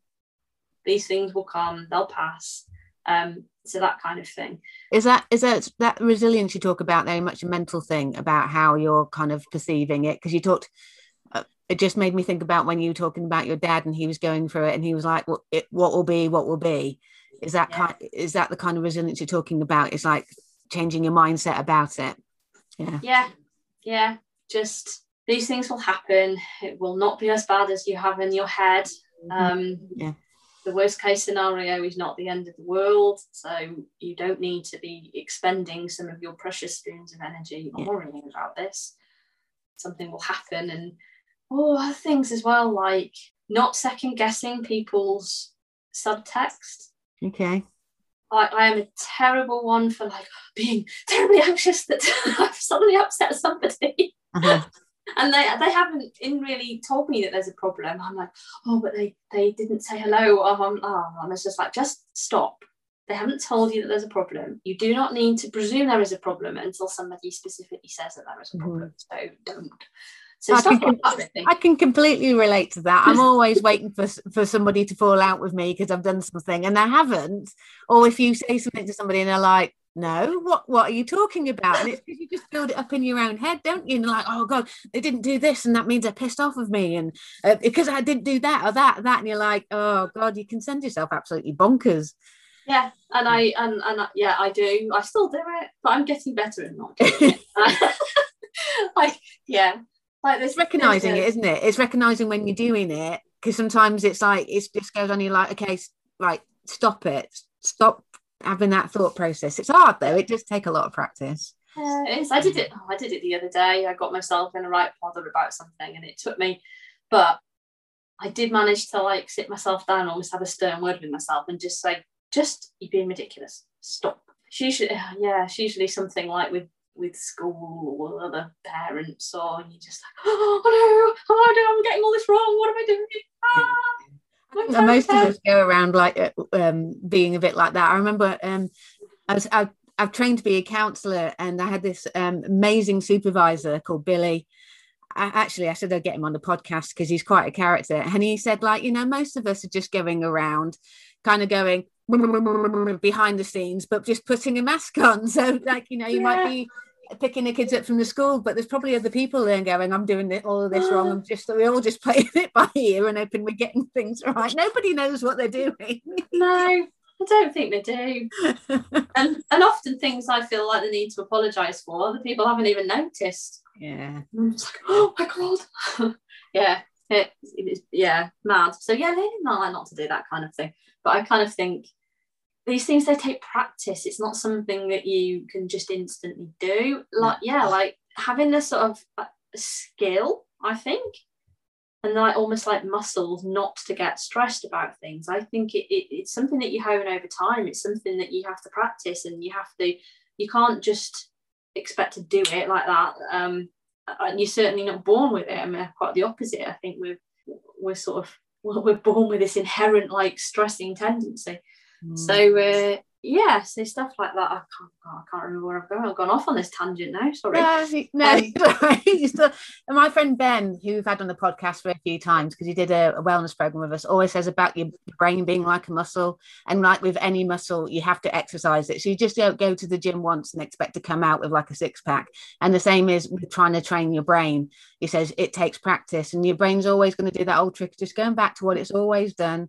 these things will come they'll pass um so that kind of thing. Is that is that that resilience you talk about very much a mental thing about how you're kind of perceiving it? Because you talked uh, it just made me think about when you were talking about your dad and he was going through it and he was like well, it, what will be what will be? Is that yeah. kind is that the kind of resilience you're talking about? It's like changing your mindset about it. Yeah. Yeah. Yeah. Just these things will happen. It will not be as bad as you have in your head. Mm-hmm. um yeah the worst case scenario is not the end of the world. So you don't need to be expending some of your precious spoons of energy on worrying about this. Something will happen. And oh, other things as well, like not second guessing people's subtext. Okay. I, I am a terrible one for like being terribly anxious that I've suddenly upset somebody. Uh-huh and they they haven't in really told me that there's a problem. I'm like, oh, but they they didn't say hello. Oh, I'm, oh, I'm just like, just stop. They haven't told you that there's a problem. You do not need to presume there is a problem until somebody specifically says that there is a mm-hmm. problem. Mm-hmm. So don't. So I can, I can completely relate to that. I'm always waiting for for somebody to fall out with me because I've done something and they haven't. Or if you say something to somebody and they're like, no what what are you talking about? And it's because you just build it up in your own head don't you? And like oh god they didn't do this and that means they're pissed off of me. And uh, because i didn't do that or that that and you're like oh god you can send yourself absolutely bonkers. Yeah and i and, and yeah i do. I still do it but i'm getting better at not doing it. Like yeah like this recognizing it isn't it? It's recognizing when you're doing it because sometimes it's like it just goes on you're like okay right stop it. Stop having that thought process. It's hard though. It does take a lot of practice. Uh, it is. I did it. Oh, I did it the other day. I got myself in a right bother about something, and it took me, but I did manage to like sit myself down, and almost have a stern word with myself, and just say, "Just you're being ridiculous. Stop." She usually, yeah, it's usually something like with with school or other parents, or you're just like, "Oh no, oh no, I'm getting all this wrong. What am I doing?" Ah most of us go around like uh, um, being a bit like that. I remember um, I was I, I've trained to be a counsellor, and I had this um, amazing supervisor called Billy. I, actually, I said I'd get him on the podcast because he's quite a character, and he said like you know most of us are just going around, kind of going behind the scenes, but just putting a mask on. So like you know you yeah. might be picking the kids up from the school, but there's probably other people there going, I'm doing all of this wrong. I'm just, we're all just playing it by ear and hoping we're getting things right. Nobody knows what they're doing. no, I don't think they do. and, and often things I feel like they need to apologise for, other people haven't even noticed. Yeah. I'm just like, oh my God. yeah. It, it, yeah, mad. So yeah, they didn't like not to do that kind of thing. But I kind of think these things they take practice. It's not something that you can just instantly do. Like yeah like having this sort of uh, skill i think and like almost like muscles not to get stressed about things. I think it, it, it's something that you hone over time. It's something that you have to practice and you have to you can't just expect to do it like that um and you're certainly not born with it. I mean quite the opposite i think we're we're sort of we're born with this inherent like stressing tendency so uh, yeah, so stuff like that. I can't, I can't remember where I've gone. I've gone off on this tangent now. Sorry. No, no. Um, my friend Ben, who we've had on the podcast for a few times because he did a, a, wellness program with us, always says about your brain being like a muscle, and like with any muscle, you have to exercise it. So you just don't go to the gym once and expect to come out with like a six pack. And the same is with trying to train your brain. He says it takes practice, and your brain's always going to do that old trick, just going back to what it's always done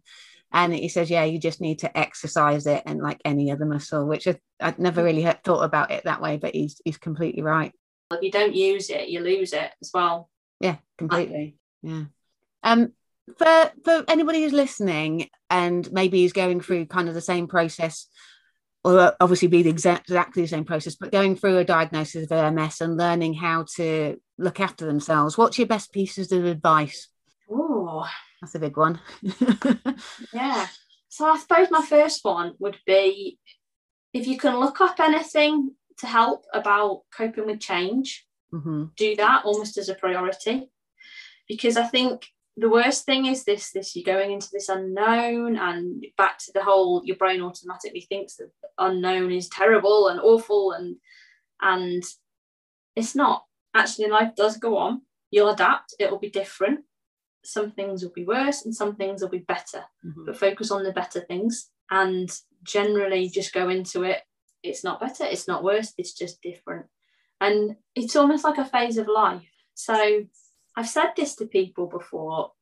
and he says yeah you just need to exercise it and like any other muscle which I, would never really thought about it that way but he's he's completely right if you don't use it you lose it as well yeah completely yeah um for for anybody who's listening and maybe is going through kind of the same process or obviously be the exact, exactly the same process, but going through a diagnosis of MS and learning how to look after themselves. What's your best pieces of advice? Oh, that's a big one. yeah. So I suppose my first one would be if you can look up anything to help about coping with change, mm-hmm. do that almost as a priority. Because I think the worst thing is this this you're going into this unknown and back to the whole your brain automatically thinks that unknown is terrible and awful and and it's not actually life does go on you'll adapt it'll be different some things will be worse and some things will be better, Mhm. but focus on the better things and generally just go into it. It's not better, it's not worse, it's just different. And it's almost like a phase of life. So I've said this to people before,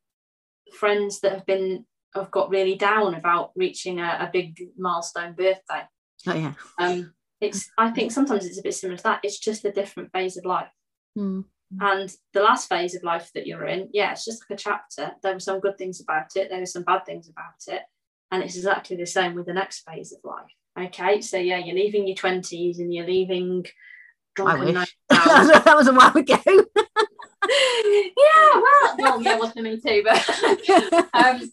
friends that have been have got really down about reaching a, a big milestone birthday. Oh yeah. Um, it's I think sometimes it's a bit similar to that. It's just a different phase of life. Mm. And the last phase of life that you're in, yeah, it's just like a chapter. There were some good things about it, there were some bad things about it. And it's exactly the same with the next phase of life. Okay, so yeah, you're leaving your 20s and you're leaving I drunken wish. that was a while ago. yeah, well, well, yeah, wasn't me too, but um,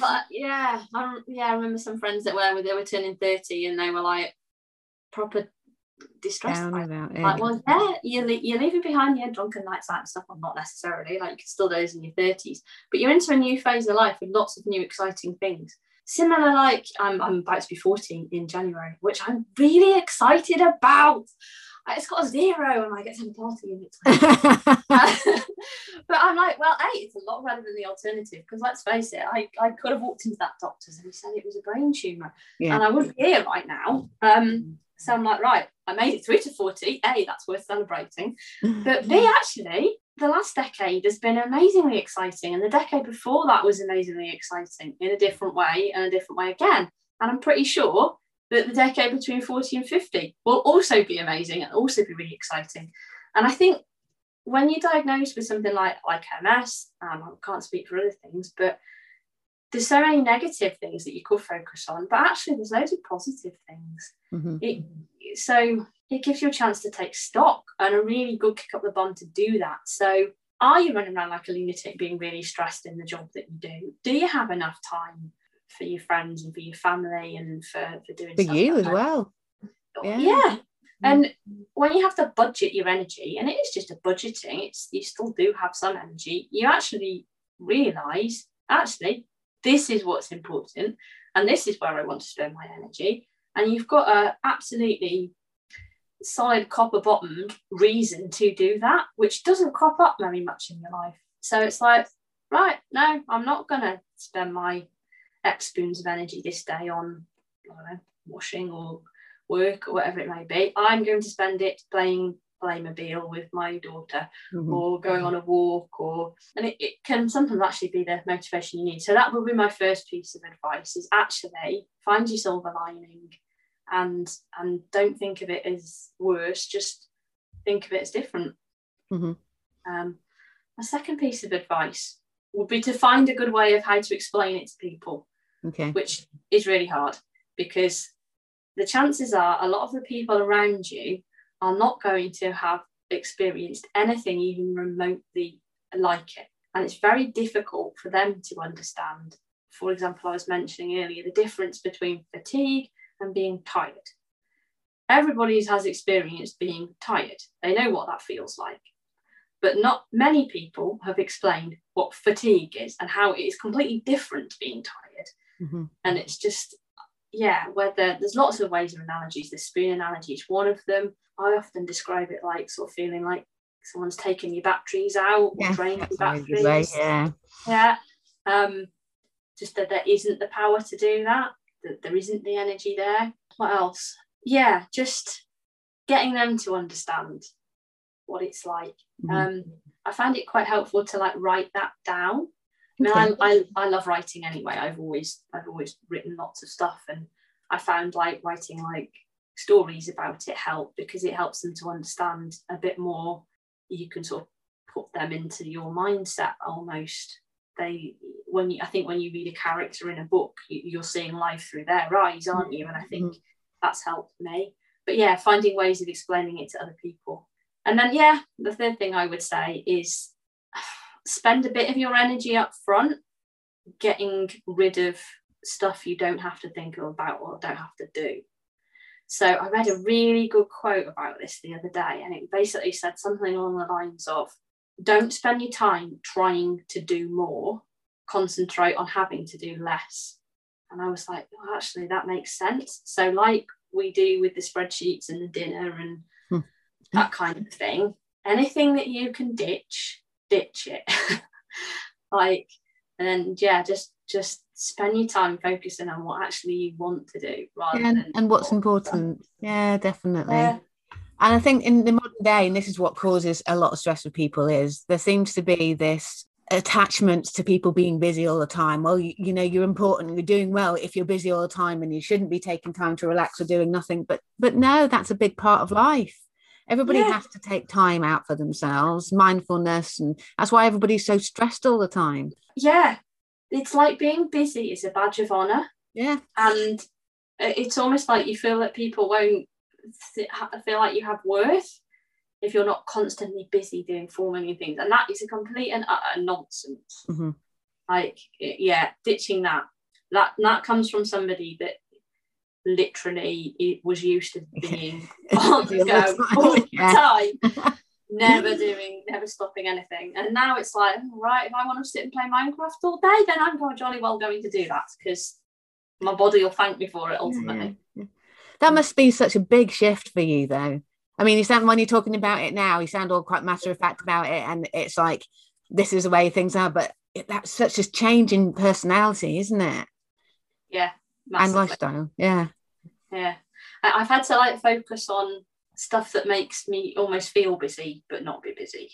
but yeah, I, yeah, I remember some friends that were they were turning 30 and they were like proper distressed Down about it. about it. Like, well, yeah, you're, you're leaving behind your drunken nights out and stuff. Well, not necessarily. Like, you can still do those in your 30s, but you're into a new phase of life with lots of new exciting things. Similar, like, I'm, I'm about to be 40 in January, which I'm really excited about. Uh, It's got a zero and I get to have a party and it's like, but I'm like, well, A, it's a lot better than the alternative because let's face it, I, I could have walked into that doctor's and he said it was a brain tumour Yeah. and I wouldn't be here right now. Um, so I'm like, right, I made it through to 40. A, that's worth celebrating. But B, actually, the last decade has been amazingly exciting. And the decade before that was amazingly exciting in a different way and a different way again. And I'm pretty sure that the decade between 40 and 50 will also be amazing and also be really exciting. And I think when you're diagnosed with something like, like MS, um, I can't speak for other things, but there's so many negative things that you could focus on, but actually there's loads of positive things Mhm. it so it gives you a chance to take stock and a really good kick up the bum to do that so are you running around like a lunatic being really stressed in the job that you do do you have enough time for your friends and for your family and for, for doing For you at as well. yeah. Yeah. and when you have to budget your energy and it is just a budgeting it's you still do have some energy you actually realize actually this is what's important and this is where i want to spend my energy. And you've got a absolutely solid copper bottomed reason to do that which doesn't crop up very much in your life. So it's like right no i'm not going to spend my x spoons of energy this day on know, washing or work or whatever it may be. I'm going to spend it playing playmobil with my daughter Mhm. or going on a walk or and it, it can sometimes actually be the motivation you need so that would be my first piece of advice is actually find your silver lining and and don't think of it as worse just think of it as different Mhm. um my second piece of advice would be to find a good way of how to explain it to people Okay. which is really hard because the chances are a lot of the people around you are not going to have experienced anything even remotely like it. And it's very difficult for them to understand. For example, I was mentioning earlier the difference between fatigue and being tired. Everybody has experienced being tired, they know what that feels like. But not many people have explained what fatigue is and how it is completely different to being tired Mhm. and it's just yeah whether there's lots of ways of analogies the spoon analogy is one of them. I often describe it like sort of feeling like someone's taken your batteries out or Yeah, drained that's your good way, batteries. Yeah. yeah um just that there isn't the power to do that that there isn't the energy there. What else? Yeah just getting them to understand what it's like. Mhm. um i find it quite helpful to like write that down I mean, Okay. I, I, I love writing anyway. I've always I've always written lots of stuff, and I found like writing like stories about it help because it helps them to understand a bit more. You can sort of put them into your mindset almost. They when you I think when you read a character in a book, you, you're seeing life through their eyes, aren't you? And I think mm-hmm. that's helped me. But yeah, finding ways of explaining it to other people. And then yeah, the third thing I would say is spend a bit of your energy up front getting rid of stuff you don't have to think about or don't have to do. So I read a really good quote about this the other day, and it basically said something along the lines of don't spend your time trying to do more, concentrate on having to do less. And I was like, oh, actually, that makes sense. So, like we do with the spreadsheets and the dinner and Hmm. that kind of thing, anything that you can ditch, ditch it. like, and then yeah, just just spend your time focusing on what actually you want to do rather Yeah, and, than and what's what- important. Yeah, definitely. Yeah. And I think in the modern day, and this is what causes a lot of stress with people, is there seems to be this attachment to people being busy all the time. Well, you, you know, you're important, you're doing well if you're busy all the time, and you shouldn't be taking time to relax or doing nothing. But but no, that's a big part of life. Everybody Yeah. has to take time out for themselves, mindfulness, and that's why everybody's so stressed all the time. yeah, it's like being busy is a badge of honor. Yeah, and it's almost like you feel that people won't feel like you have worth if you're not constantly busy doing four million things and that is a complete and utter nonsense Mhm. like yeah ditching that that that comes from somebody that literally it was used to being on the go all the time never doing never stopping anything and now it's like oh, right if i want to sit and play minecraft all day then i'm going jolly well going to do that because my body will thank me for it ultimately Yeah. That must be such a big shift for you, though. I mean, you sound when you're talking about it now, you sound all quite matter of fact about it, and it's like this is the way things are. But it, that's such a change in personality, isn't it? yeah And lifestyle. Yeah, yeah I- i've had to like focus on stuff that makes me almost feel busy but not be busy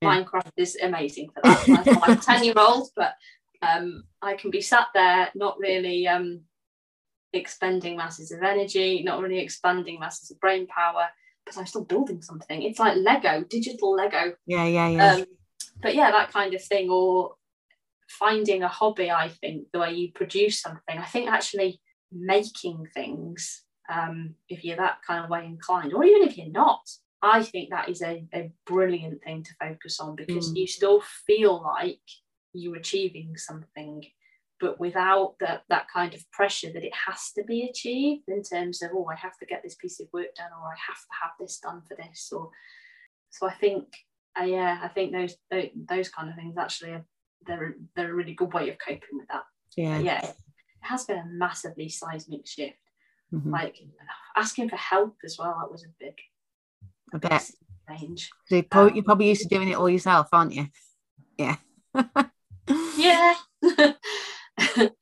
Yeah. minecraft is amazing for that I'm- i'm 10 year old but um i can be sat there not really um expending masses of energy not really expanding masses of brain power but i'm still building something it's like lego digital lego yeah, yeah, yeah. um, but yeah that kind of thing or finding a hobby i think the way you produce something i think actually making things um, if you're that kind of way inclined or even if you're not i think that is a, a brilliant thing to focus on because Mm. you still feel like you're achieving something but without that that kind of pressure that it has to be achieved in terms of oh i have to get this piece of work done or i have to have this done for this or so i think uh, yeah i think those those, those kind of things actually are they're they're a really good way of coping with that yeah. But yeah it has been a massively seismic shift Mhm. like asking for help as well that was a big I bet. change So you're, probably, you're probably used to doing it all yourself, aren't you? Yeah. yeah but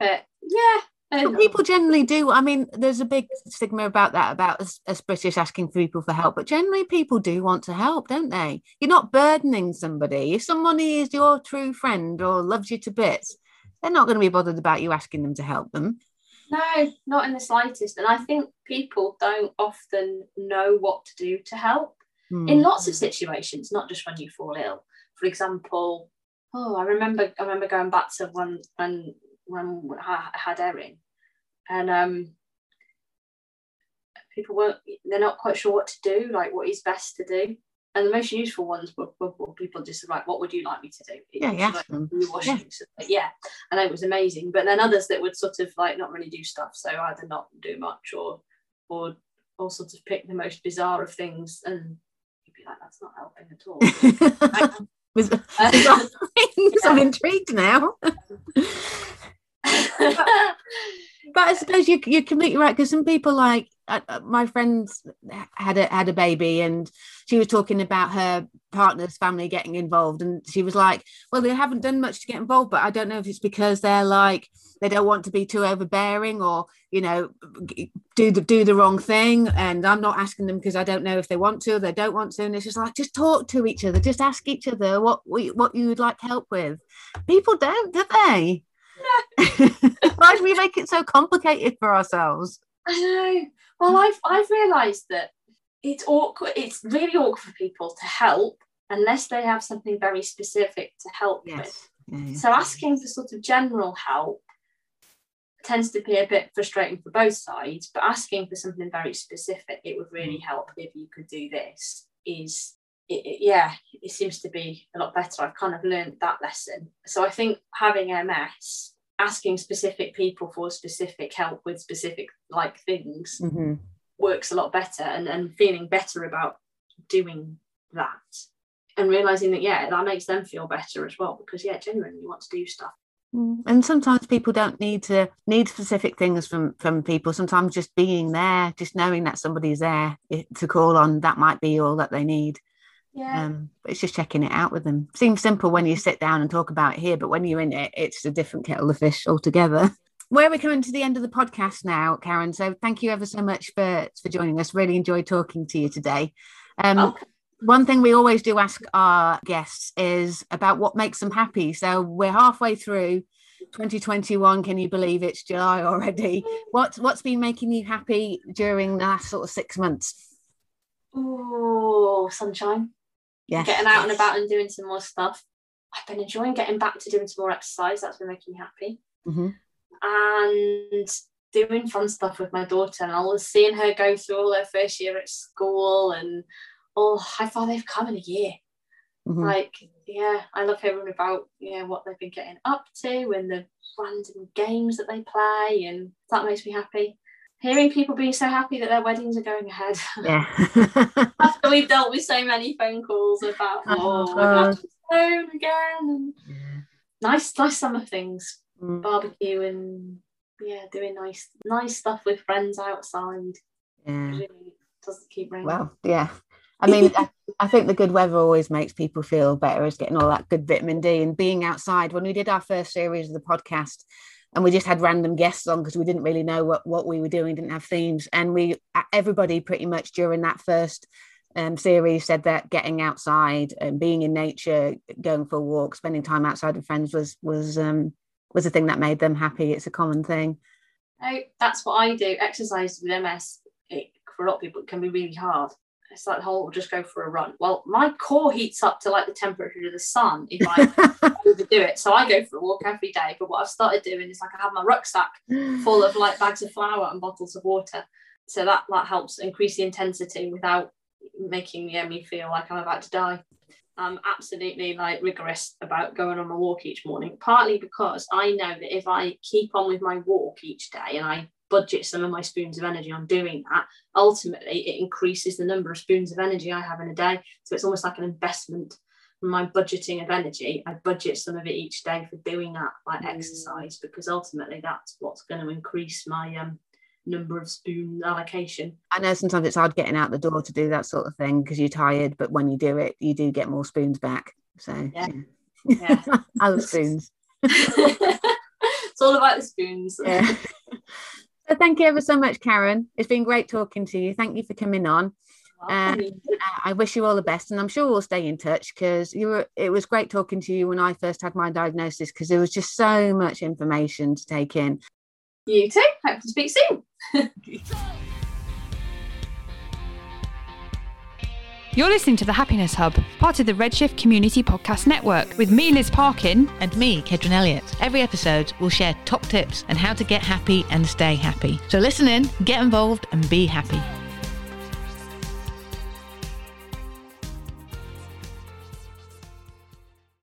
yeah But people generally do. I mean, there's a big stigma about that, about us, us British asking for people for help. But generally, people do want to help, don't they? You're not burdening somebody. If somebody is your true friend or loves you to bits, they're not going to be bothered about you asking them to help them. No, not in the slightest. And I think people don't often know what to do to help Hmm. in lots of situations, not just when you fall ill. For example, oh, I remember I remember going back to when when when I had Erin, and um, people weren't they're not quite sure what to do, like what is best to do. And the most useful ones were, were, were people just like, what would you like me to do? Yeah, Would you you ask like them. me to do washing? Yeah. So, like, yeah, and it was amazing. But then others that would sort of like not really do stuff, so either not do much or or or sort of pick the most bizarre of things, and you'd be like, that's not helping at all. I'm intrigued now. But I suppose you, you're completely right because some people like uh, uh, my friends had a had a baby and she was talking about her partner's family getting involved and she was like, well, they haven't done much to get involved, but I don't know if it's because they're like they don't want to be too overbearing or you know do the do the wrong thing and I'm not asking them because I don't know if they want to or they don't want to and it's just like just talk to each other, just ask each other what what you would like help with. People don't, do they? Why do we make it so complicated for ourselves? I know. Well, I've I've realised that it's awkward. It's really awkward for people to help unless they have something very specific to help with. Yeah, So asking for sort of general help tends to be a bit frustrating for both sides, but asking for something very specific, it would really mm. help if you could do this, is it, it- yeah, it seems to be a lot better. I've kind of learned that lesson. So I think having MS, asking specific people for specific help with specific like things Mhm. works a lot better and, and feeling better about doing that and realizing that yeah that makes them feel better as well because yeah genuinely you want to do stuff Mm. And sometimes people don't need to need specific things from from people. Sometimes just being there, just knowing that somebody's there to call on, that might be all that they need. Yeah. Um, but it's just checking it out with them. Seems simple when you sit down and talk about it here, but when you're in it, it's a different kettle of fish altogether. Where we're coming to the end of the podcast now, Karen. So thank you ever so much for for joining us. Really enjoyed talking to you today. Um, Okay. One thing we always do ask our guests is about what makes them happy. So we're halfway through 2021. Can you believe it's July already? What's what's been making you happy during the last sort of six months? Oh, sunshine. Yeah, Getting out and about and doing some more stuff. I've been enjoying getting back to doing some more exercise. That's been making me happy. hmm and doing fun stuff with my daughter. And all seeing her go through all her first year at school and oh how far they've come in a year. Hmm like yeah i love hearing about you know what they've been getting up to and the random games that they play. And that makes me happy hearing people being so happy that their weddings are going ahead Yeah. after we've dealt with so many phone calls about Oh, oh, my gosh, it's phone again and nice nice summer things Mm. barbecue and yeah, doing nice nice stuff with friends outside. yeah. Really doesn't keep raining. Well, yeah. I mean, I, I think the good weather always makes people feel better, is getting all that good vitamin D and being outside. When we did our first series of the podcast, and we just had random guests on because we didn't really know what, what we were doing, didn't have themes, and we everybody pretty much during that first um, series said that getting outside and being in nature, going for a walk, spending time outside with friends was was um, was a thing that made them happy. It's a common thing. Oh, that's what I do. Exercise with MS, it, for a lot of people, it can be really hard. It's like the whole just go for a run. Well, my core heats up to like the temperature of the sun if I overdo it. So I go for a walk every day. But what I've started doing is like I have my rucksack full of like bags of flour and bottles of water. So that that helps increase the intensity without making yeah, me feel like I'm about to die. I'm absolutely like rigorous about going on my walk each morning, partly because I know that if I keep on with my walk each day and I budget some of my spoons of energy on doing that, ultimately it increases the number of spoons of energy I have in a day. So it's almost like an investment. In my budgeting of energy, I budget some of it each day for doing that, like Mm. exercise, because ultimately that's what's going to increase my um, number of spoon allocation. I know sometimes it's hard getting out the door to do that sort of thing because you're tired, but when you do it, you do get more spoons back. So Yeah. yeah. Yeah. I love spoons. it's all about the spoons. Yeah. so thank you ever so much, Karen. It's been great talking to you. Thank you for coming on. Uh, I wish you all the best, and I'm sure we'll stay in touch because you were. It was great talking to you when I first had my diagnosis because there was just so much information to take in. you too. Hope to speak soon. You're listening to the Happiness Hub, part of the Redshift Community Podcast Network, with me, Liz Parkin. And me, Kedron Elliott. Every episode, we'll share top tips and how to get happy and stay happy. So listen in, get involved, and be happy.